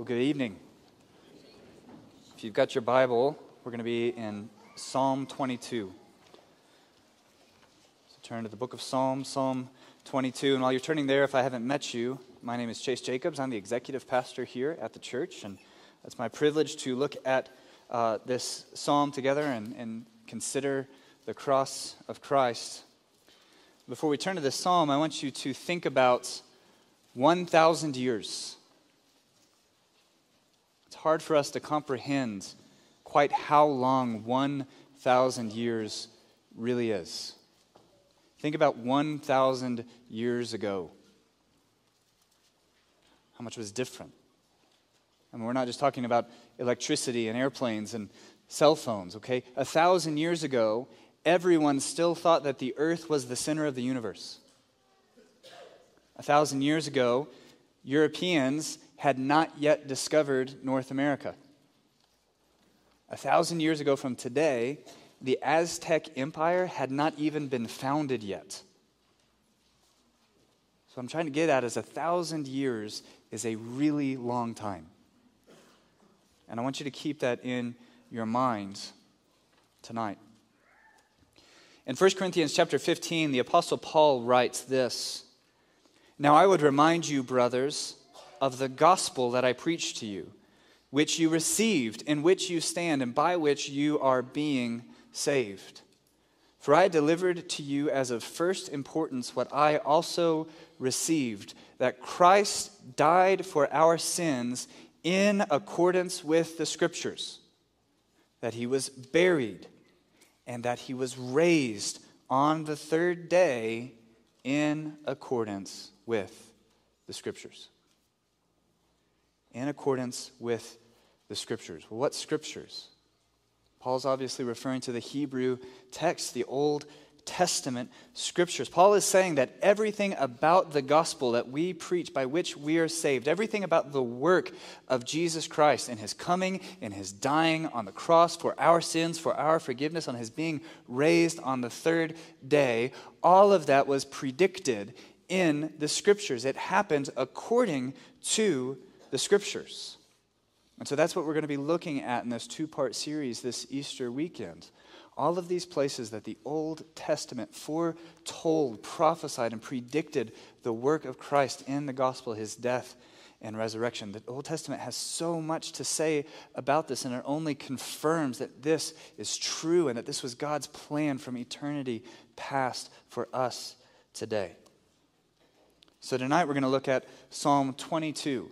Well, good evening. If you've got your Bible, we're going to be in Psalm 22. So turn to the book of Psalms, Psalm 22. And while you're turning there, if I haven't met you, my name is Chase Jacobs. I'm the executive pastor here at the church, and it's my privilege to look at uh, this psalm together and, and consider the cross of Christ. Before we turn to this psalm, I want you to think about 1,000 years hard for us to comprehend quite how long 1,000 years really is. Think about 1,000 years ago. How much was different? I mean, we're not just talking about electricity and airplanes and cell phones, okay? A thousand years ago, everyone still thought that the earth was the center of the universe. A thousand years ago, Europeans had not yet discovered North America. A thousand years ago from today, the Aztec Empire had not even been founded yet. So, I'm trying to get at is a thousand years is a really long time. And I want you to keep that in your minds tonight. In 1 Corinthians chapter 15, the Apostle Paul writes this Now I would remind you, brothers, of the gospel that I preached to you, which you received, in which you stand, and by which you are being saved. For I delivered to you as of first importance what I also received that Christ died for our sins in accordance with the Scriptures, that he was buried, and that he was raised on the third day in accordance with the Scriptures in accordance with the scriptures. Well, what scriptures? Paul's obviously referring to the Hebrew text, the Old Testament scriptures. Paul is saying that everything about the gospel that we preach, by which we are saved, everything about the work of Jesus Christ and his coming and his dying on the cross for our sins, for our forgiveness, on his being raised on the third day, all of that was predicted in the scriptures. It happened according to the scriptures. And so that's what we're going to be looking at in this two part series this Easter weekend. All of these places that the Old Testament foretold, prophesied, and predicted the work of Christ in the gospel, his death and resurrection. The Old Testament has so much to say about this, and it only confirms that this is true and that this was God's plan from eternity past for us today. So tonight we're going to look at Psalm 22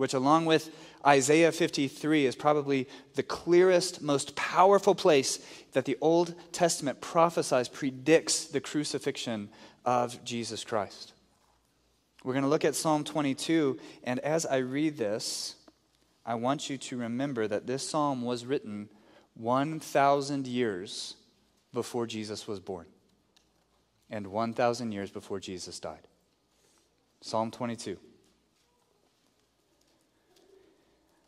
which, along with Isaiah 53, is probably the clearest, most powerful place that the Old Testament prophesies, predicts the crucifixion of Jesus Christ. We're going to look at Psalm 22, and as I read this, I want you to remember that this psalm was written 1,000 years before Jesus was born and 1,000 years before Jesus died. Psalm 22.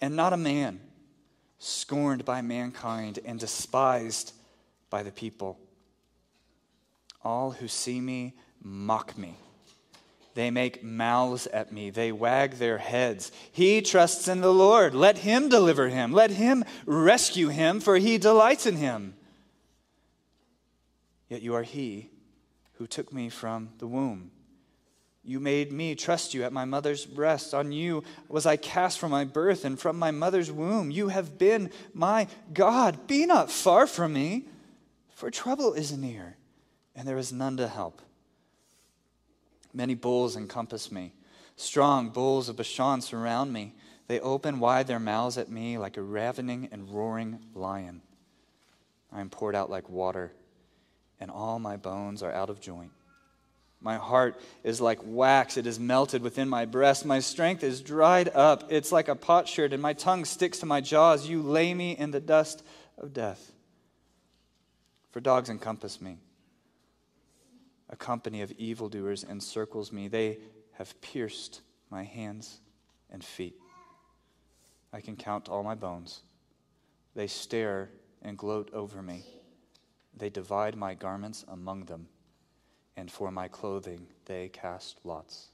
and not a man, scorned by mankind and despised by the people. All who see me mock me. They make mouths at me. They wag their heads. He trusts in the Lord. Let him deliver him. Let him rescue him, for he delights in him. Yet you are he who took me from the womb. You made me trust you at my mother's breast. On you was I cast from my birth and from my mother's womb. You have been my God. Be not far from me, for trouble is near, and there is none to help. Many bulls encompass me. Strong bulls of Bashan surround me. They open wide their mouths at me like a ravening and roaring lion. I am poured out like water, and all my bones are out of joint. My heart is like wax, it is melted within my breast. My strength is dried up. It's like a potsherd, and my tongue sticks to my jaws. You lay me in the dust of death. For dogs encompass me. A company of evildoers encircles me. They have pierced my hands and feet. I can count all my bones. They stare and gloat over me. They divide my garments among them and for my clothing they cast lots.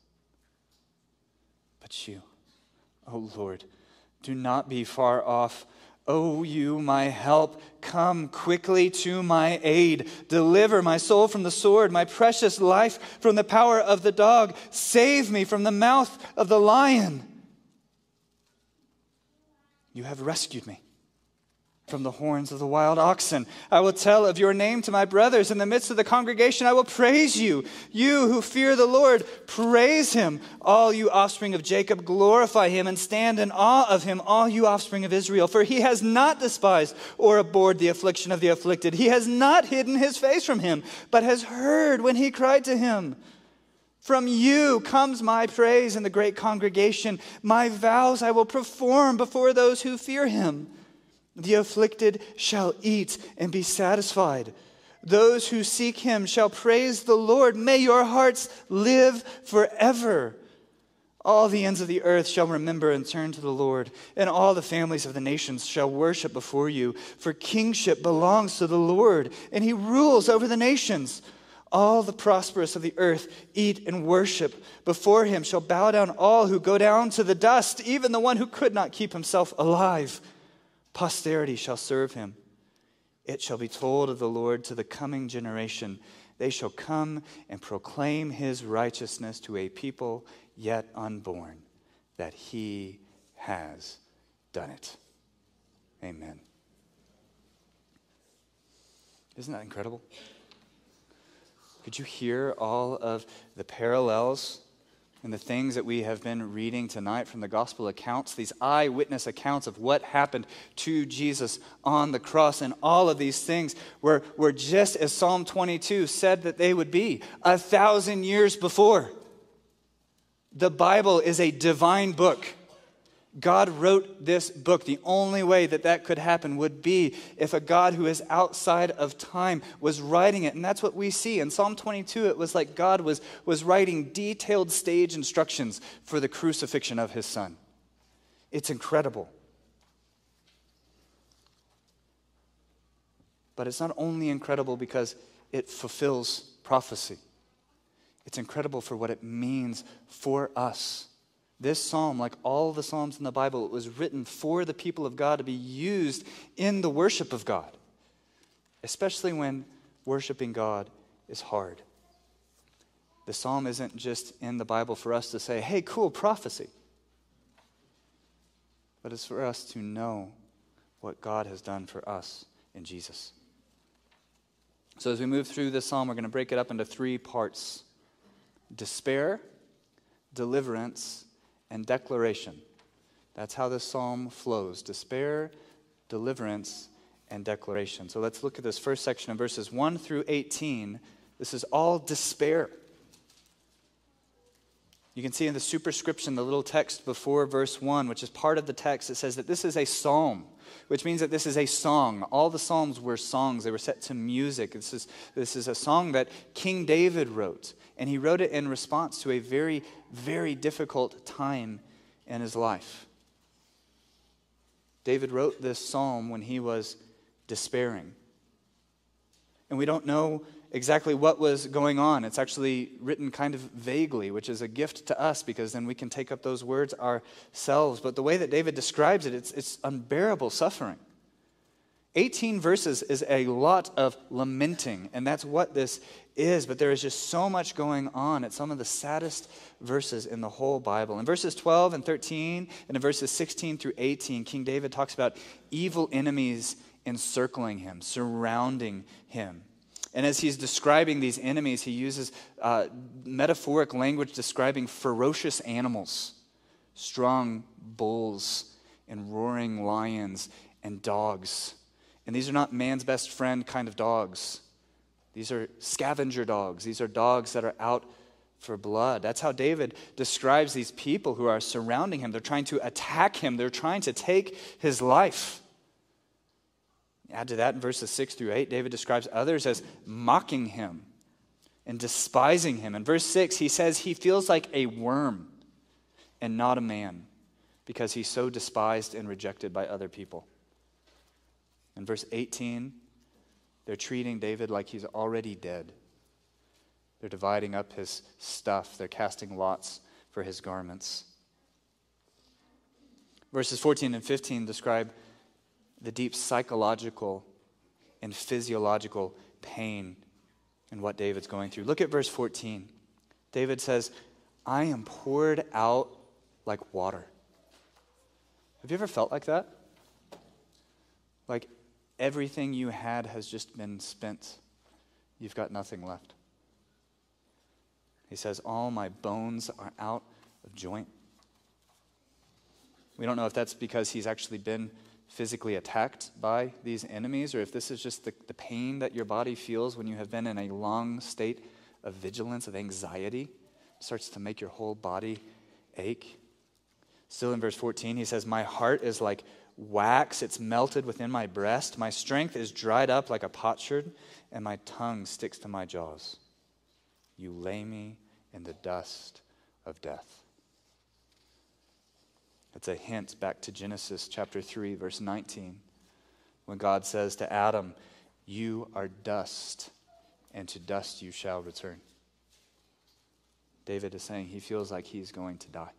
But you, O oh Lord, do not be far off. O oh, you, my help, come quickly to my aid. Deliver my soul from the sword, my precious life from the power of the dog. Save me from the mouth of the lion. You have rescued me from the horns of the wild oxen. I will tell of your name to my brothers. In the midst of the congregation, I will praise you. You who fear the Lord, praise him. All you offspring of Jacob, glorify him and stand in awe of him, all you offspring of Israel. For he has not despised or abhorred the affliction of the afflicted. He has not hidden his face from him, but has heard when he cried to him. From you comes my praise in the great congregation. My vows I will perform before those who fear him. The afflicted shall eat and be satisfied. Those who seek him shall praise the Lord. May your hearts live forever. All the ends of the earth shall remember and turn to the Lord, and all the families of the nations shall worship before you. For kingship belongs to the Lord, and he rules over the nations. All the prosperous of the earth eat and worship. Before him shall bow down all who go down to the dust, even the one who could not keep himself alive. Posterity shall serve him. It shall be told of the Lord to the coming generation. They shall come and proclaim his righteousness to a people yet unborn, that he has done it. Amen. Isn't that incredible? Could you hear all of the parallels and the things that we have been reading tonight from the gospel accounts, these eyewitness accounts of what happened to Jesus on the cross, and all of these things were, were just as Psalm 22 said that they would be a thousand years before. The Bible is a divine book. God wrote this book. The only way that that could happen would be if a God who is outside of time was writing it. And that's what we see. In Psalm 22, it was like God was, was writing detailed stage instructions for the crucifixion of his son. It's incredible. But it's not only incredible because it fulfills prophecy, it's incredible for what it means for us this psalm, like all the psalms in the Bible, it was written for the people of God to be used in the worship of God, especially when worshiping God is hard. The psalm isn't just in the Bible for us to say, hey, cool prophecy, but it's for us to know what God has done for us in Jesus. So, as we move through this psalm, we're going to break it up into three parts despair, deliverance, and declaration. That's how this psalm flows despair, deliverance, and declaration. So let's look at this first section of verses 1 through 18. This is all despair. You can see in the superscription, the little text before verse 1, which is part of the text, it says that this is a psalm, which means that this is a song. All the psalms were songs, they were set to music. This is, this is a song that King David wrote, and he wrote it in response to a very very difficult time in his life. David wrote this psalm when he was despairing. And we don't know exactly what was going on. It's actually written kind of vaguely, which is a gift to us because then we can take up those words ourselves. But the way that David describes it, it's, it's unbearable suffering. 18 verses is a lot of lamenting, and that's what this is, but there is just so much going on. It's some of the saddest verses in the whole Bible. In verses 12 and 13, and in verses 16 through 18, King David talks about evil enemies encircling him, surrounding him. And as he's describing these enemies, he uses uh, metaphoric language describing ferocious animals, strong bulls, and roaring lions, and dogs and these are not man's best friend kind of dogs. These are scavenger dogs. These are dogs that are out for blood. That's how David describes these people who are surrounding him. They're trying to attack him, they're trying to take his life. Add to that in verses 6 through 8, David describes others as mocking him and despising him. In verse 6, he says he feels like a worm and not a man because he's so despised and rejected by other people. In verse 18, they're treating David like he's already dead. They're dividing up his stuff, they're casting lots for his garments. Verses 14 and 15 describe the deep psychological and physiological pain and what David's going through. Look at verse 14. David says, I am poured out like water. Have you ever felt like that? Like everything you had has just been spent, you've got nothing left. He says, All my bones are out of joint. We don't know if that's because he's actually been physically attacked by these enemies, or if this is just the, the pain that your body feels when you have been in a long state of vigilance, of anxiety, starts to make your whole body ache. Still in verse 14, he says, My heart is like wax, it's melted within my breast. My strength is dried up like a potsherd, and my tongue sticks to my jaws. You lay me in the dust of death. It's a hint back to Genesis chapter 3, verse 19, when God says to Adam, You are dust, and to dust you shall return. David is saying he feels like he's going to die.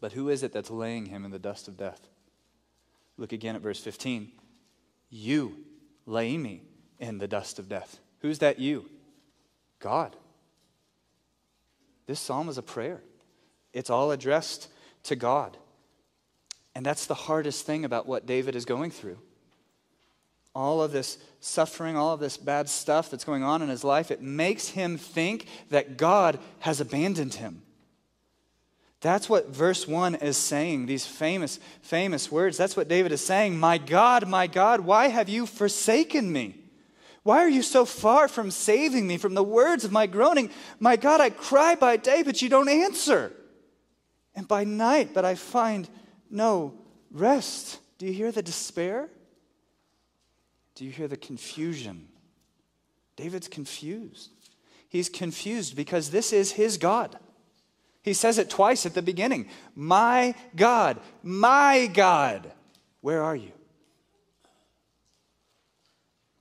But who is it that's laying him in the dust of death? Look again at verse 15. You lay me in the dust of death. Who's that you? God. This psalm is a prayer. It's all addressed to God. And that's the hardest thing about what David is going through. All of this suffering, all of this bad stuff that's going on in his life, it makes him think that God has abandoned him. That's what verse 1 is saying, these famous, famous words. That's what David is saying. My God, my God, why have you forsaken me? Why are you so far from saving me from the words of my groaning? My God, I cry by day, but you don't answer and by night, but I find no rest. Do you hear the despair? Do you hear the confusion? David's confused. He's confused because this is his God. He says it twice at the beginning My God, my God, where are you?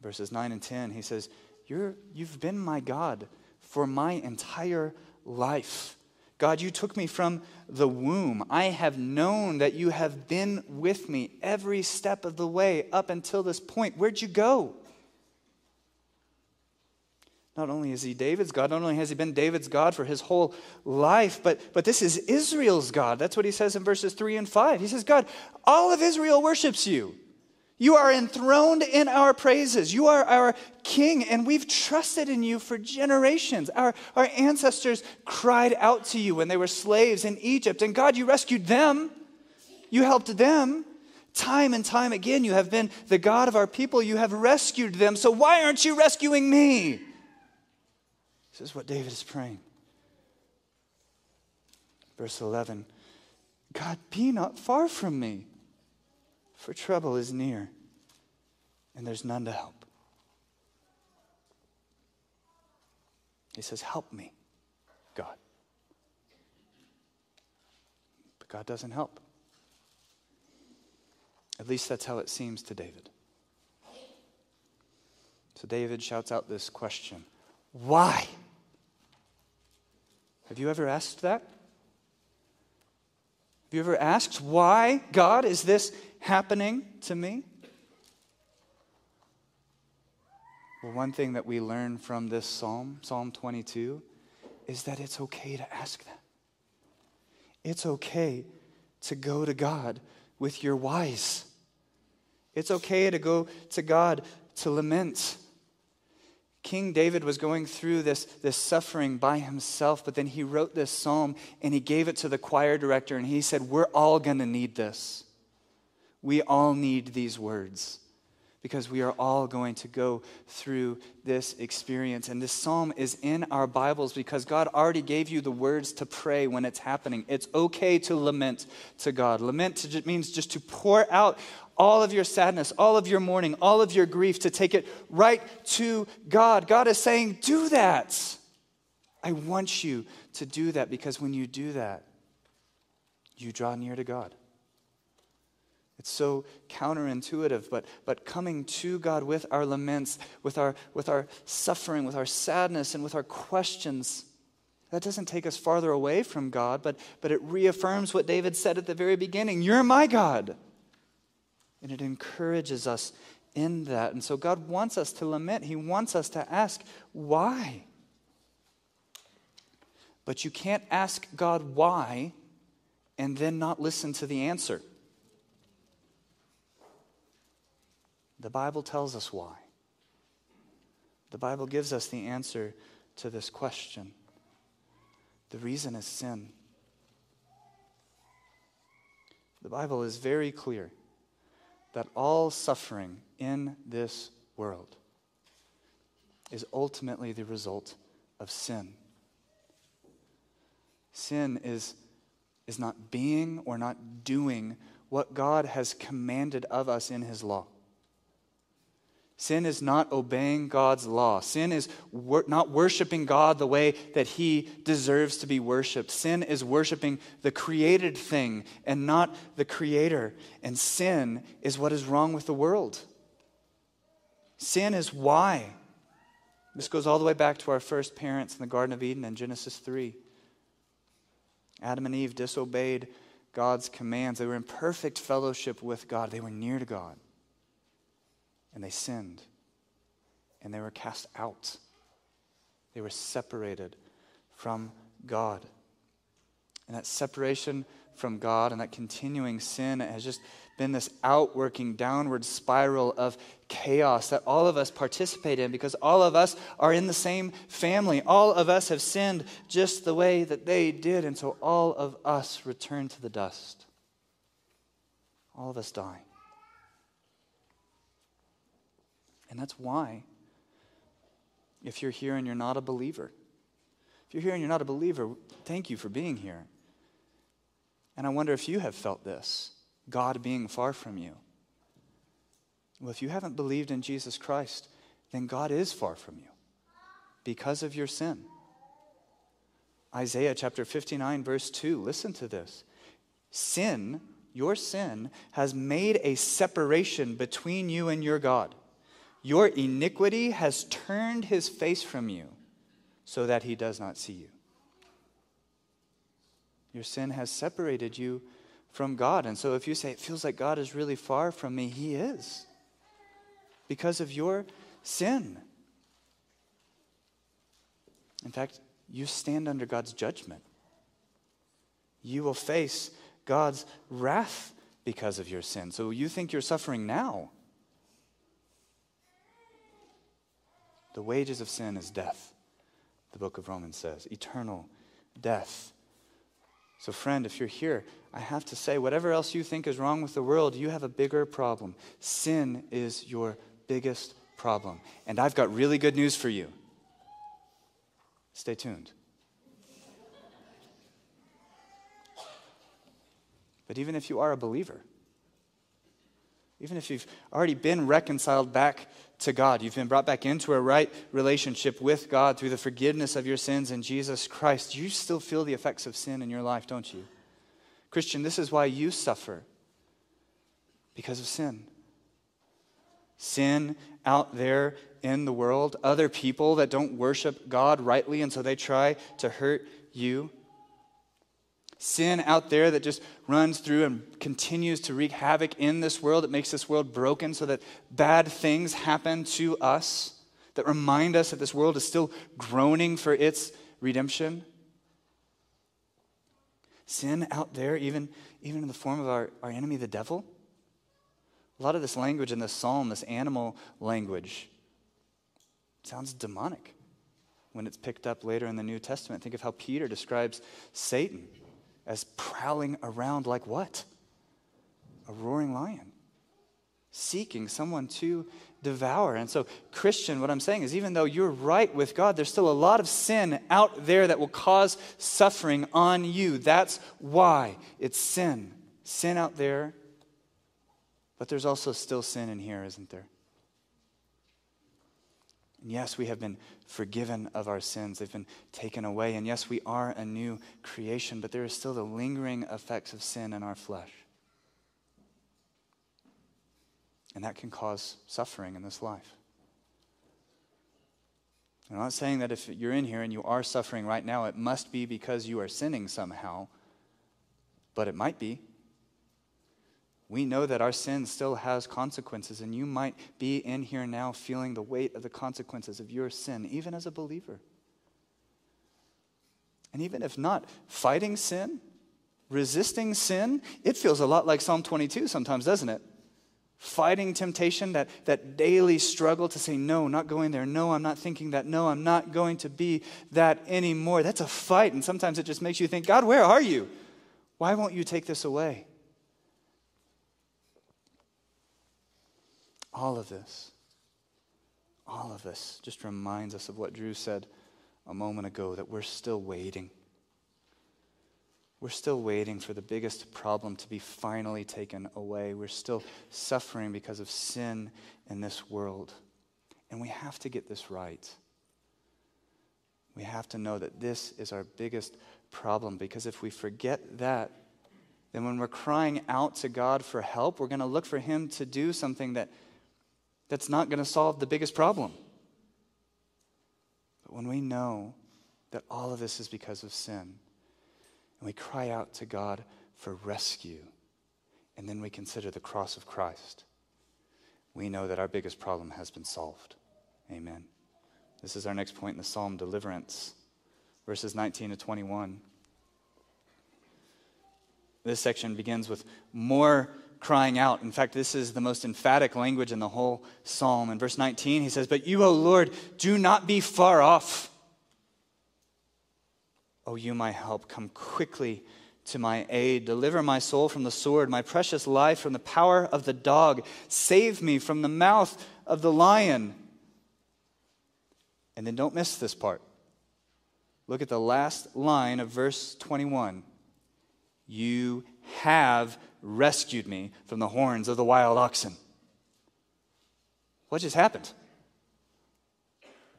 Verses 9 and 10, he says, You're, You've been my God for my entire life. God, you took me from the womb. I have known that you have been with me every step of the way up until this point. Where'd you go? Not only is he David's God, not only has he been David's God for his whole life, but, but this is Israel's God. That's what he says in verses 3 and 5. He says, God, all of Israel worships you. You are enthroned in our praises. You are our king, and we've trusted in you for generations. Our, our ancestors cried out to you when they were slaves in Egypt, and God, you rescued them. You helped them. Time and time again, you have been the God of our people. You have rescued them. So why aren't you rescuing me? This is what David is praying. Verse 11 God, be not far from me for trouble is near, and there's none to help. He says, Help me, God. But God doesn't help. At least that's how it seems to David. So David shouts out this question Why? Have you ever asked that? Have you ever asked, Why, God, is this happening to me? Well, one thing that we learn from this psalm, Psalm 22, is that it's okay to ask that. It's okay to go to God with your whys. It's okay to go to God to lament. King David was going through this, this suffering by himself, but then he wrote this psalm and he gave it to the choir director and he said, We're all going to need this. We all need these words because we are all going to go through this experience. And this psalm is in our Bibles because God already gave you the words to pray when it's happening. It's okay to lament to God. Lament means just to pour out all of your sadness, all of your mourning, all of your grief, to take it right to God. God is saying, Do that. I want you to do that because when you do that, you draw near to God. It's so counterintuitive, but, but coming to God with our laments, with our, with our suffering, with our sadness, and with our questions, that doesn't take us farther away from God, but, but it reaffirms what David said at the very beginning You're my God. And it encourages us in that. And so God wants us to lament, He wants us to ask, why? But you can't ask God why and then not listen to the answer. The Bible tells us why. The Bible gives us the answer to this question. The reason is sin. The Bible is very clear that all suffering in this world is ultimately the result of sin. Sin is, is not being or not doing what God has commanded of us in His law. Sin is not obeying God's law. Sin is wor- not worshiping God the way that He deserves to be worshiped. Sin is worshiping the created thing and not the Creator. And sin is what is wrong with the world. Sin is why. This goes all the way back to our first parents in the Garden of Eden in Genesis 3. Adam and Eve disobeyed God's commands. They were in perfect fellowship with God, they were near to God and they sinned and they were cast out. They were separated from God. And that separation from God and that continuing sin has just been this outworking downward spiral of chaos that all of us participate in because all of us are in the same family. All of us have sinned just the way that they did, and so all of us return to the dust. All of us die. And that's why, if you're here and you're not a believer, if you're here and you're not a believer, thank you for being here. And I wonder if you have felt this God being far from you. Well, if you haven't believed in Jesus Christ, then God is far from you because of your sin. Isaiah chapter 59, verse 2, listen to this. Sin, your sin, has made a separation between you and your God. Your iniquity has turned his face from you so that he does not see you. Your sin has separated you from God. And so if you say, it feels like God is really far from me, he is because of your sin. In fact, you stand under God's judgment. You will face God's wrath because of your sin. So you think you're suffering now. The wages of sin is death, the book of Romans says eternal death. So, friend, if you're here, I have to say, whatever else you think is wrong with the world, you have a bigger problem. Sin is your biggest problem. And I've got really good news for you. Stay tuned. But even if you are a believer, even if you've already been reconciled back to God, you've been brought back into a right relationship with God through the forgiveness of your sins in Jesus Christ, you still feel the effects of sin in your life, don't you? Christian, this is why you suffer. Because of sin. Sin out there in the world, other people that don't worship God rightly, and so they try to hurt you sin out there that just runs through and continues to wreak havoc in this world. It makes this world broken so that bad things happen to us that remind us that this world is still groaning for its redemption. Sin out there, even, even in the form of our, our enemy, the devil. A lot of this language in this psalm, this animal language, sounds demonic when it's picked up later in the New Testament. Think of how Peter describes Satan as prowling around like what? A roaring lion, seeking someone to devour. And so, Christian, what I'm saying is even though you're right with God, there's still a lot of sin out there that will cause suffering on you. That's why it's sin. Sin out there, but there's also still sin in here, isn't there? And yes, we have been forgiven of our sins. They've been taken away. And yes, we are a new creation, but there are still the lingering effects of sin in our flesh. And that can cause suffering in this life. I'm not saying that if you're in here and you are suffering right now, it must be because you are sinning somehow, but it might be. We know that our sin still has consequences, and you might be in here now feeling the weight of the consequences of your sin, even as a believer. And even if not, fighting sin, resisting sin, it feels a lot like Psalm 22 sometimes, doesn't it? fighting temptation, that, that daily struggle to say, no, not going there. No, I'm not thinking that. No, I'm not going to be that anymore. That's a fight. And sometimes it just makes you think, God, where are you? Why won't you take this away? All of this, all of this just reminds us of what Drew said a moment ago that we're still waiting. We're still waiting for the biggest problem to be finally taken away. We're still suffering because of sin in this world. And we have to get this right. We have to know that this is our biggest problem because if we forget that, then when we're crying out to God for help, we're going to look for Him to do something that, that's not going to solve the biggest problem. But when we know that all of this is because of sin, and we cry out to God for rescue. And then we consider the cross of Christ. We know that our biggest problem has been solved. Amen. This is our next point in the psalm deliverance, verses 19 to 21. This section begins with more crying out. In fact, this is the most emphatic language in the whole psalm. In verse 19, he says, But you, O Lord, do not be far off. O you, my help, come quickly to my aid. Deliver my soul from the sword, my precious life from the power of the dog. Save me from the mouth of the lion. And then don't miss this part. Look at the last line of verse 21. You have rescued me from the horns of the wild oxen. What just happened?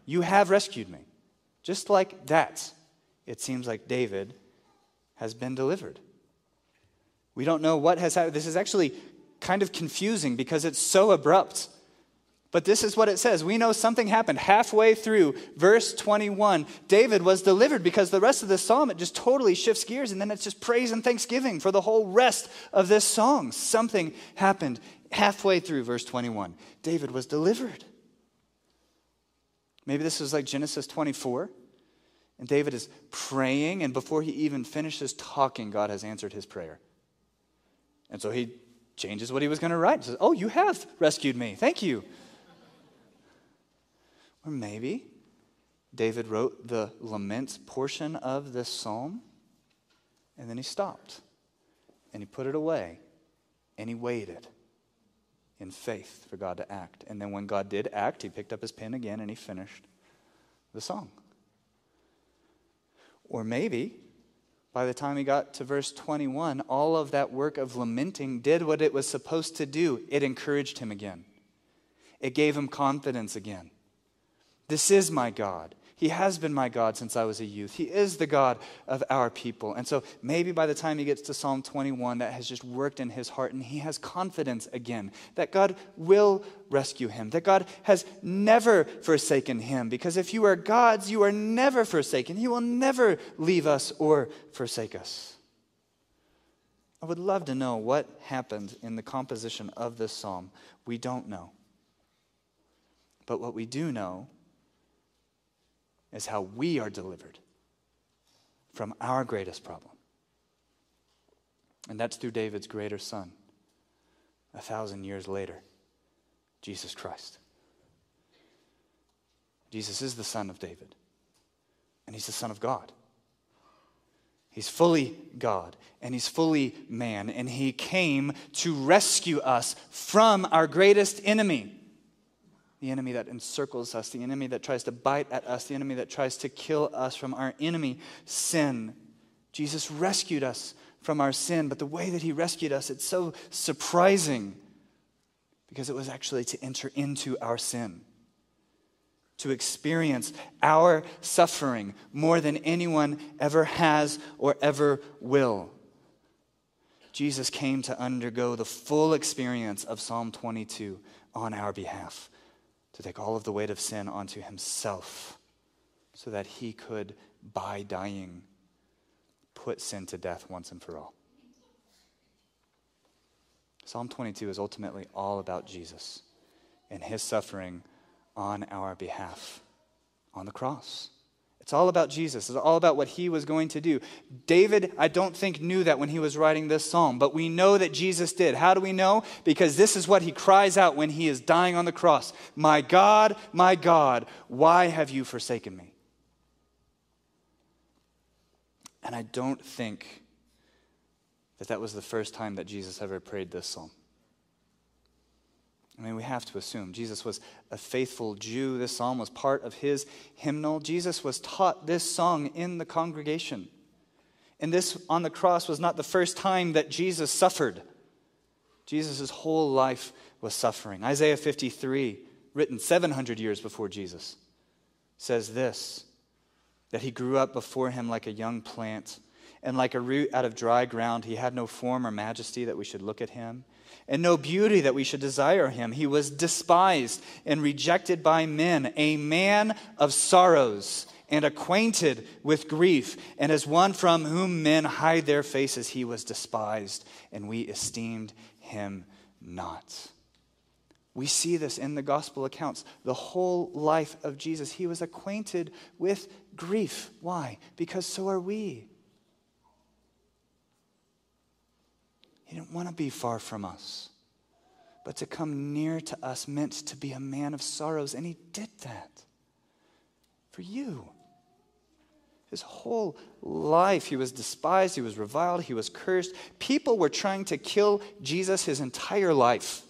You have rescued me. Just like that it seems like David has been delivered. We don't know what has happened. This is actually kind of confusing because it's so abrupt. But this is what it says. We know something happened halfway through verse 21. David was delivered because the rest of the psalm, it just totally shifts gears and then it's just praise and thanksgiving for the whole rest of this song. Something happened halfway through verse 21. David was delivered. Maybe this was like Genesis 24 and David is praying, and before he even finishes talking, God has answered his prayer. And so he changes what he was going to write. He says, Oh, you have rescued me. Thank you. Or maybe David wrote the lament portion of this psalm, and then he stopped, and he put it away, and he waited in faith for God to act. And then when God did act, he picked up his pen again and he finished the song. Or maybe by the time he got to verse 21, all of that work of lamenting did what it was supposed to do. It encouraged him again, it gave him confidence again. This is my God. He has been my God since I was a youth. He is the God of our people. And so maybe by the time he gets to Psalm 21, that has just worked in his heart and he has confidence again that God will rescue him, that God has never forsaken him. Because if you are God's, you are never forsaken. He will never leave us or forsake us. I would love to know what happened in the composition of this psalm. We don't know. But what we do know is how we are delivered from our greatest problem. And that's through David's greater son, a thousand years later, Jesus Christ. Jesus is the son of David, and he's the son of God. He's fully God and he's fully man, and he came to rescue us from our greatest enemy the enemy that encircles us, the enemy that tries to bite at us, the enemy that tries to kill us from our enemy, sin. Jesus rescued us from our sin, but the way that he rescued us, it's so surprising because it was actually to enter into our sin to experience our suffering more than anyone ever has or ever will. Jesus came to undergo the full experience of Psalm 22 on our behalf, to take all of the weight of sin onto himself so that he could, by dying, put sin to death once and for all. Psalm 22 is ultimately all about Jesus and his suffering on our behalf on the cross. It's all about Jesus. It's all about what he was going to do. David, I don't think, knew that when he was writing this psalm, but we know that Jesus did. How do we know? Because this is what he cries out when he is dying on the cross My God, my God, why have you forsaken me? And I don't think that that was the first time that Jesus ever prayed this psalm. I mean, we have to assume Jesus was a faithful Jew. This psalm was part of his hymnal. Jesus was taught this song in the congregation. And this on the cross was not the first time that Jesus suffered. Jesus' whole life was suffering. Isaiah 53, written 700 years before Jesus, says this that he grew up before him like a young plant, and like a root out of dry ground. He had no form or majesty that we should look at him and no beauty that we should desire him. He was despised and rejected by men, a man of sorrows and acquainted with grief, and as one from whom men hide their faces, he was despised, and we esteemed him not. We see this in the gospel accounts. The whole life of Jesus, he was acquainted with grief. Why? Because so are we. He didn't want to be far from us, but to come near to us meant to be a man of sorrows, and he did that for you. His whole life, he was despised, he was reviled, he was cursed. People were trying to kill Jesus his entire life,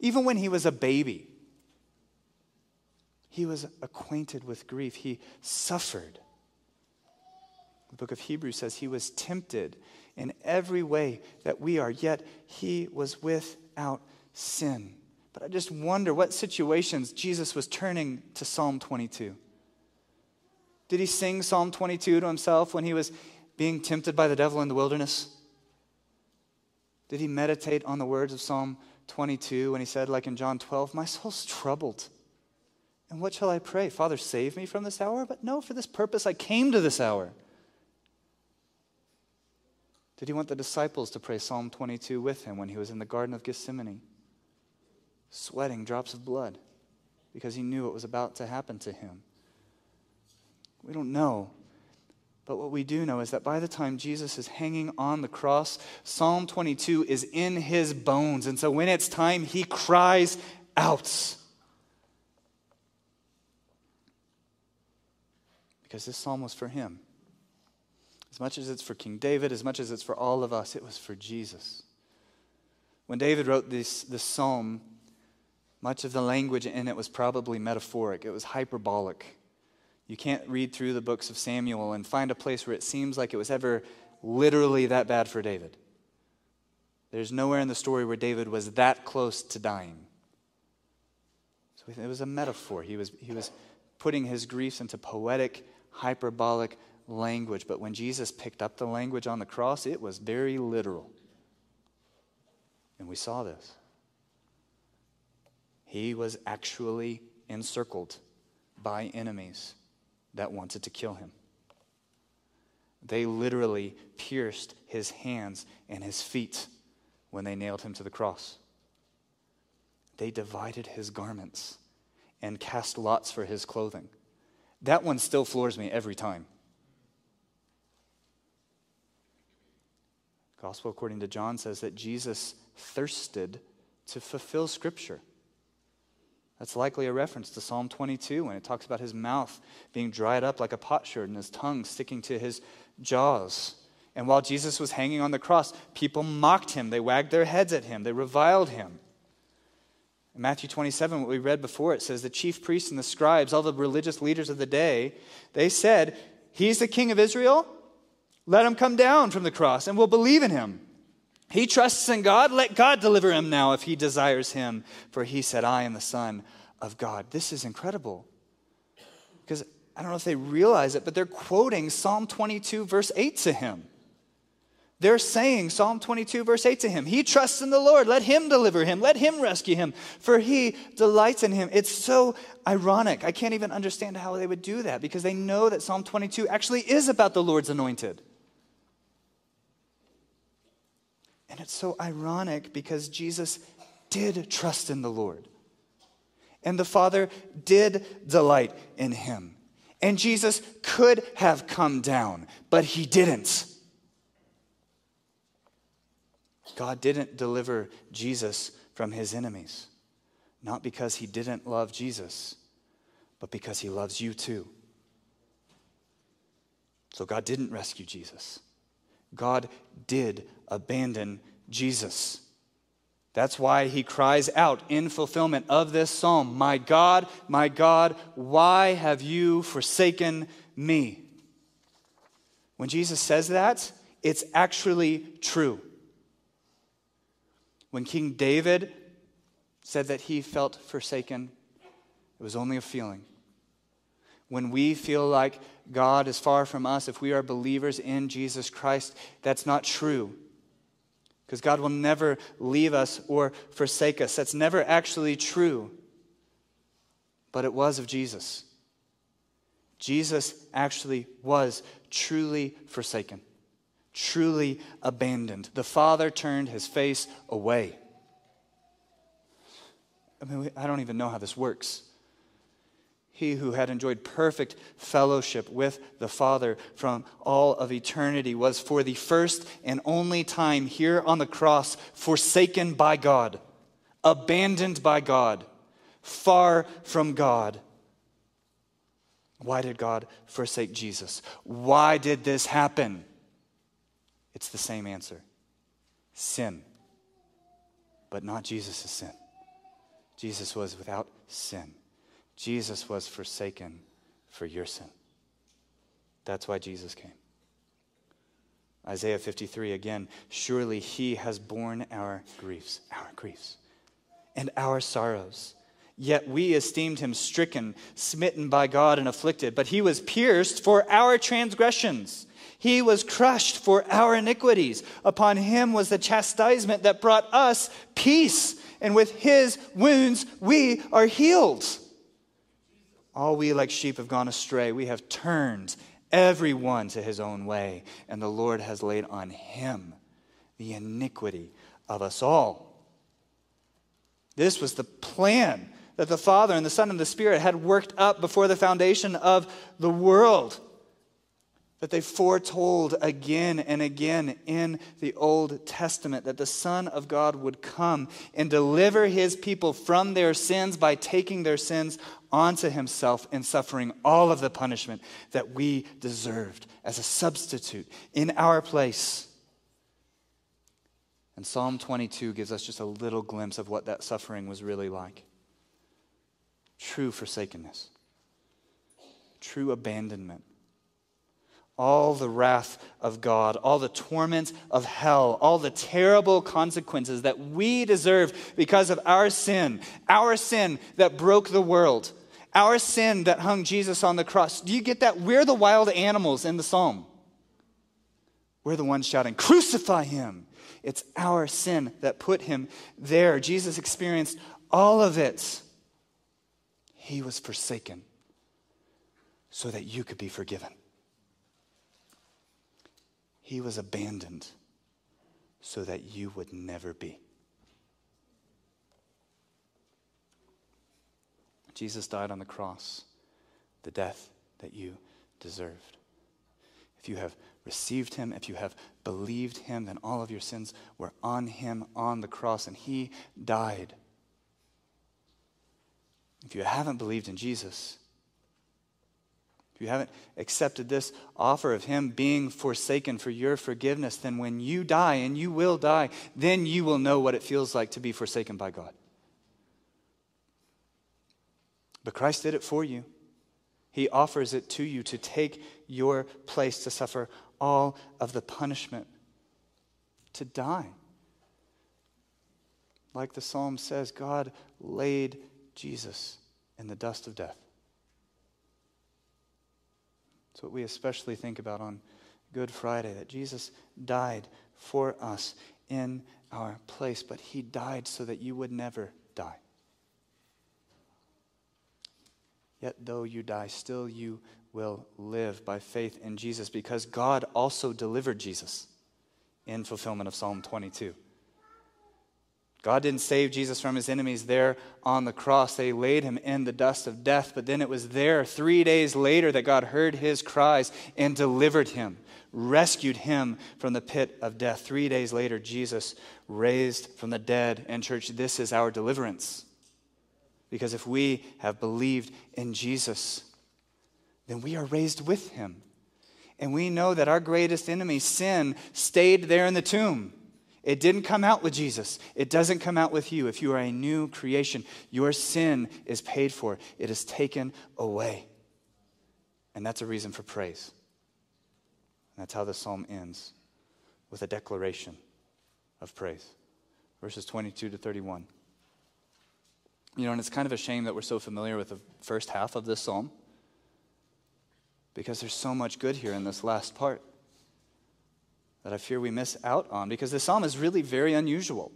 even when he was a baby. He was acquainted with grief, he suffered. The book of Hebrews says he was tempted in every way that we are, yet he was without sin. But I just wonder what situations Jesus was turning to Psalm 22. Did he sing Psalm 22 to himself when he was being tempted by the devil in the wilderness? Did he meditate on the words of Psalm 22 when he said, like in John 12, My soul's troubled. And what shall I pray? Father, save me from this hour? But no, for this purpose I came to this hour. Did he want the disciples to pray Psalm 22 with him when he was in the Garden of Gethsemane, sweating drops of blood because he knew what was about to happen to him? We don't know. But what we do know is that by the time Jesus is hanging on the cross, Psalm 22 is in his bones. And so when it's time, he cries out. Because this psalm was for him. As much as it's for King David, as much as it's for all of us, it was for Jesus. When David wrote this, this psalm, much of the language in it was probably metaphoric, it was hyperbolic. You can't read through the books of Samuel and find a place where it seems like it was ever literally that bad for David. There's nowhere in the story where David was that close to dying. So it was a metaphor. He was, he was putting his griefs into poetic, hyperbolic language, but when Jesus picked up the language on the cross, it was very literal. And we saw this. He was actually encircled by enemies that wanted to kill him. They literally pierced his hands and his feet when they nailed him to the cross. They divided his garments and cast lots for his clothing. That one still floors me every time. Gospel according to John says that Jesus thirsted to fulfill Scripture. That's likely a reference to Psalm 22 when it talks about his mouth being dried up like a potsherd and his tongue sticking to his jaws. And while Jesus was hanging on the cross, people mocked him, they wagged their heads at him, they reviled him. In Matthew 27, what we read before, it says the chief priests and the scribes, all the religious leaders of the day, they said, He's the king of Israel. Let him come down from the cross and we'll believe in him. He trusts in God. Let God deliver him now if he desires him. For he said, I am the Son of God. This is incredible. Because I don't know if they realize it, but they're quoting Psalm 22, verse 8 to him. They're saying Psalm 22, verse 8 to him. He trusts in the Lord. Let him deliver him. Let him rescue him, for he delights in him. It's so ironic. I can't even understand how they would do that because they know that Psalm 22 actually is about the Lord's anointed. And it's so ironic because Jesus did trust in the Lord. And the Father did delight in him. And Jesus could have come down, but he didn't. God didn't deliver Jesus from his enemies, not because he didn't love Jesus, but because he loves you too. So God didn't rescue Jesus. God did abandon Jesus. That's why he cries out in fulfillment of this psalm My God, my God, why have you forsaken me? When Jesus says that, it's actually true. When King David said that he felt forsaken, it was only a feeling. When we feel like God is far from us, if we are believers in Jesus Christ, that's not true. Because God will never leave us or forsake us. That's never actually true. But it was of Jesus. Jesus actually was truly forsaken truly abandoned. The father turned his face away. I mean, I don't even know how this works. He who had enjoyed perfect fellowship with the Father from all of eternity was for the first and only time here on the cross forsaken by God, abandoned by God, far from God. Why did God forsake Jesus? Why did this happen? It's the same answer sin, but not Jesus' sin. Jesus was without sin. Jesus was forsaken for your sin. That's why Jesus came. Isaiah 53 again, surely he has borne our griefs, our griefs, and our sorrows. Yet we esteemed him stricken, smitten by God, and afflicted. But he was pierced for our transgressions. He was crushed for our iniquities. Upon him was the chastisement that brought us peace, and with his wounds we are healed. All we like sheep have gone astray. We have turned everyone to his own way, and the Lord has laid on him the iniquity of us all. This was the plan that the Father and the Son and the Spirit had worked up before the foundation of the world that they foretold again and again in the Old Testament that the Son of God would come and deliver his people from their sins by taking their sins onto himself in suffering all of the punishment that we deserved as a substitute in our place. And Psalm 22 gives us just a little glimpse of what that suffering was really like. True forsakenness, true abandonment. All the wrath of God, all the torment of hell, all the terrible consequences that we deserve because of our sin, our sin that broke the world, our sin that hung Jesus on the cross. Do you get that? We're the wild animals in the psalm. We're the ones shouting, Crucify him. It's our sin that put him there. Jesus experienced all of it. He was forsaken so that you could be forgiven. He was abandoned so that you would never be. Jesus died on the cross, the death that you deserved. If you have received him, if you have believed him, then all of your sins were on him on the cross, and he died. If you haven't believed in Jesus, if you haven't accepted this offer of Him being forsaken for your forgiveness, then when you die, and you will die, then you will know what it feels like to be forsaken by God. But Christ did it for you. He offers it to you to take your place to suffer all of the punishment, to die. Like the psalm says, God laid Jesus in the dust of death. It's what we especially think about on Good Friday that Jesus died for us in our place, but he died so that you would never die. Yet, though you die, still you will live by faith in Jesus because God also delivered Jesus in fulfillment of Psalm 22. God didn't save Jesus from his enemies there on the cross. They laid him in the dust of death, but then it was there three days later that God heard his cries and delivered him, rescued him from the pit of death. Three days later, Jesus raised from the dead. And, church, this is our deliverance. Because if we have believed in Jesus, then we are raised with him. And we know that our greatest enemy, sin, stayed there in the tomb. It didn't come out with Jesus. It doesn't come out with you. If you are a new creation, your sin is paid for, it is taken away. And that's a reason for praise. And that's how the psalm ends with a declaration of praise. Verses 22 to 31. You know, and it's kind of a shame that we're so familiar with the first half of this psalm because there's so much good here in this last part that I fear we miss out on because the psalm is really very unusual.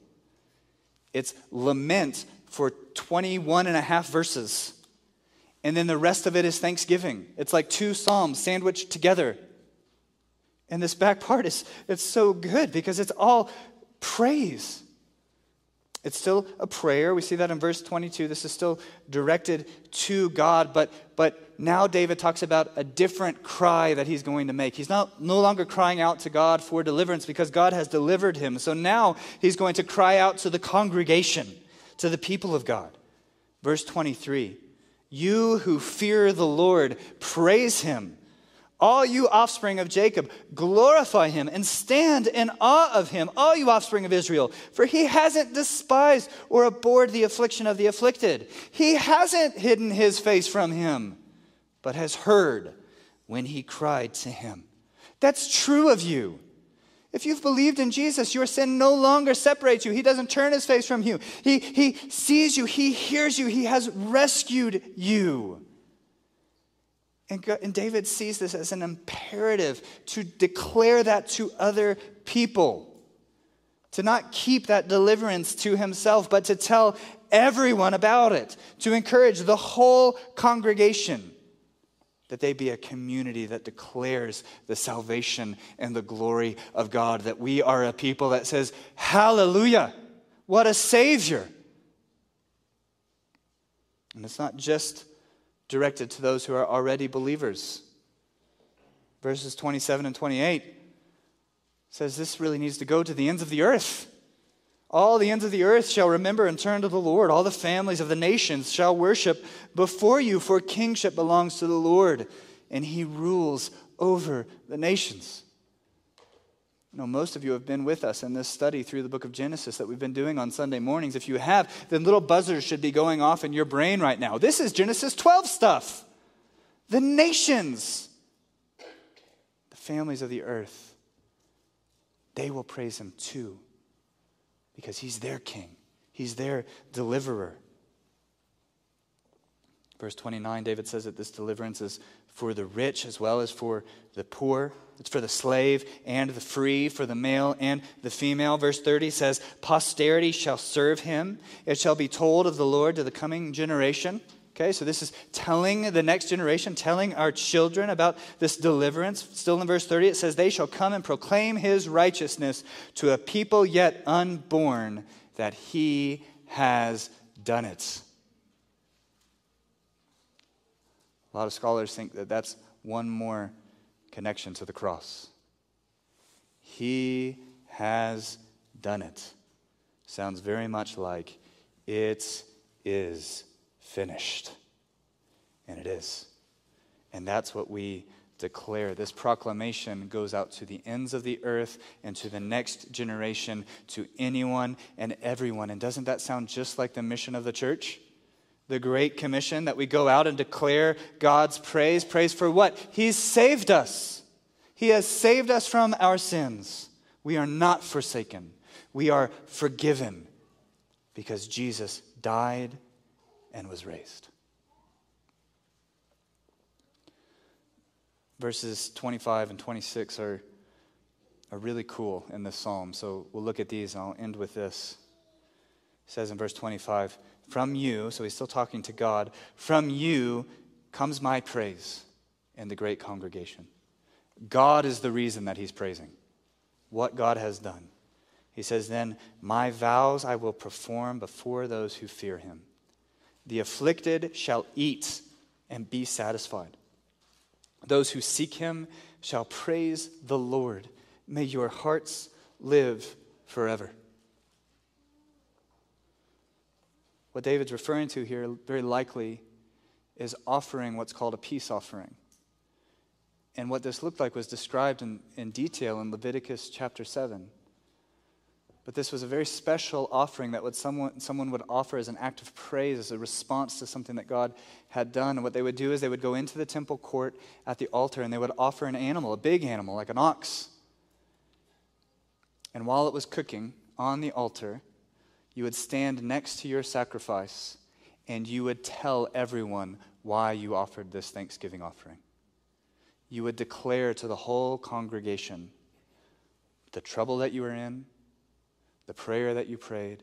It's lament for 21 and a half verses, and then the rest of it is thanksgiving. It's like two psalms sandwiched together. And this back part is it's so good because it's all praise. It's still a prayer. We see that in verse 22. This is still directed to God, but, but now David talks about a different cry that he's going to make. He's not, no longer crying out to God for deliverance because God has delivered him. So now he's going to cry out to the congregation, to the people of God. Verse 23 You who fear the Lord, praise him. All you offspring of Jacob, glorify him and stand in awe of him, all you offspring of Israel, for he hasn't despised or abhorred the affliction of the afflicted. He hasn't hidden his face from him, but has heard when he cried to him. That's true of you. If you've believed in Jesus, your sin no longer separates you. He doesn't turn his face from you. He, he sees you, he hears you, he has rescued you. And, and David sees this as an imperative to declare that to other people, to not keep that deliverance to himself, but to tell everyone about it, to encourage the whole congregation that they be a community that declares the salvation and the glory of God, that we are a people that says, Hallelujah, what a Savior. And it's not just directed to those who are already believers. Verses 27 and 28 says this really needs to go to the ends of the earth. All the ends of the earth shall remember and turn to the Lord. All the families of the nations shall worship before you, for kingship belongs to the Lord, and he rules over the nations. You know, most of you have been with us in this study through the book of Genesis that we've been doing on Sunday mornings. If you have, then little buzzers should be going off in your brain right now. This is Genesis 12 stuff. The nations, the families of the earth, they will praise him too because he's their king, he's their deliverer. Verse 29, David says that this deliverance is for the rich as well as for the poor. It's for the slave and the free, for the male and the female. Verse 30 says, Posterity shall serve him. It shall be told of the Lord to the coming generation. Okay, so this is telling the next generation, telling our children about this deliverance. Still in verse 30, it says, They shall come and proclaim his righteousness to a people yet unborn, that he has done it. A lot of scholars think that that's one more connection to the cross. He has done it. Sounds very much like it is finished. And it is. And that's what we declare. This proclamation goes out to the ends of the earth and to the next generation, to anyone and everyone. And doesn't that sound just like the mission of the church? The Great Commission that we go out and declare God's praise. Praise for what? He's saved us. He has saved us from our sins. We are not forsaken. We are forgiven because Jesus died and was raised. Verses 25 and 26 are, are really cool in this psalm. So we'll look at these and I'll end with this. It says in verse 25, From you, so he's still talking to God, from you comes my praise in the great congregation. God is the reason that he's praising what God has done. He says, Then my vows I will perform before those who fear him. The afflicted shall eat and be satisfied. Those who seek him shall praise the Lord. May your hearts live forever. What David's referring to here, very likely, is offering what's called a peace offering. And what this looked like was described in, in detail in Leviticus chapter 7. But this was a very special offering that would someone, someone would offer as an act of praise, as a response to something that God had done. And what they would do is they would go into the temple court at the altar and they would offer an animal, a big animal, like an ox. And while it was cooking on the altar, you would stand next to your sacrifice and you would tell everyone why you offered this thanksgiving offering. You would declare to the whole congregation the trouble that you were in the prayer that you prayed,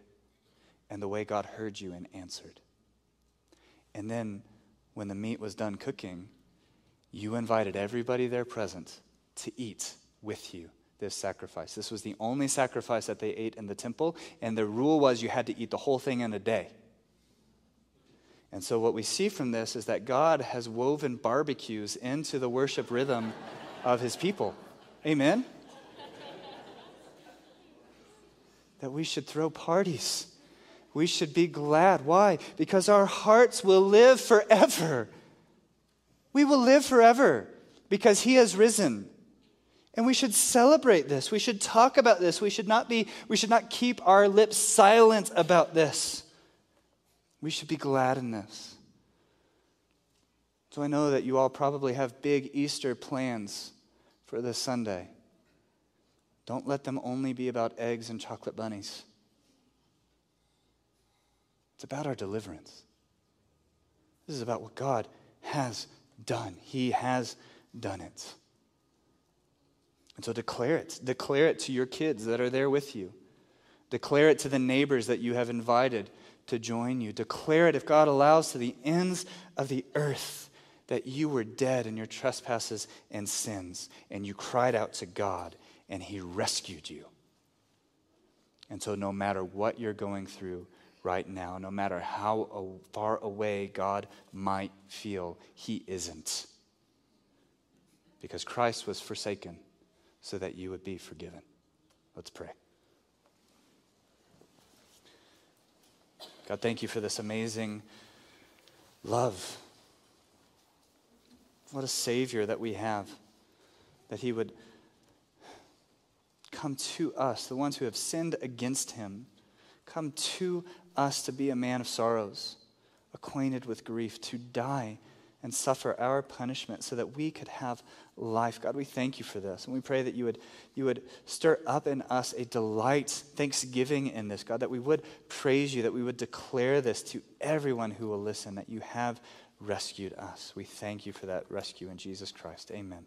and the way God heard you and answered. And then, when the meat was done cooking, you invited everybody there present to eat with you this sacrifice. This was the only sacrifice that they ate in the temple, and the rule was you had to eat the whole thing in a day. And so, what we see from this is that God has woven barbecues into the worship rhythm of his people. Amen? that we should throw parties. We should be glad. Why? Because our hearts will live forever. We will live forever because He has risen. And we should celebrate this. We should talk about this. We should not be we should not keep our lips silent about this. We should be glad in this. So I know that you all probably have big Easter plans for this Sunday. Don't let them only be about eggs and chocolate bunnies. It's about our deliverance. This is about what God has done. He has done it. And so declare it. Declare it to your kids that are there with you. Declare it to the neighbors that you have invited to join you. Declare it, if God allows, to the ends of the earth that you were dead in your trespasses and sins, and you cried out to God, and He rescued you. And so, no matter what you're going through right now, no matter how far away God might feel, He isn't. Because Christ was forsaken so that you would be forgiven. Let's pray. God, thank you for this amazing love. What a Savior that we have, that He would come to us, the ones who have sinned against him, come to us to be a man of sorrows, acquainted with grief, to die and suffer our punishment so that we could have life. God, we thank you for this. And we pray that you would, you would stir up in us a delight, thanksgiving in this, God, that we would praise you, that we would declare this to everyone who will listen, that you have rescued us. We thank you for that rescue in Jesus Christ. Amen.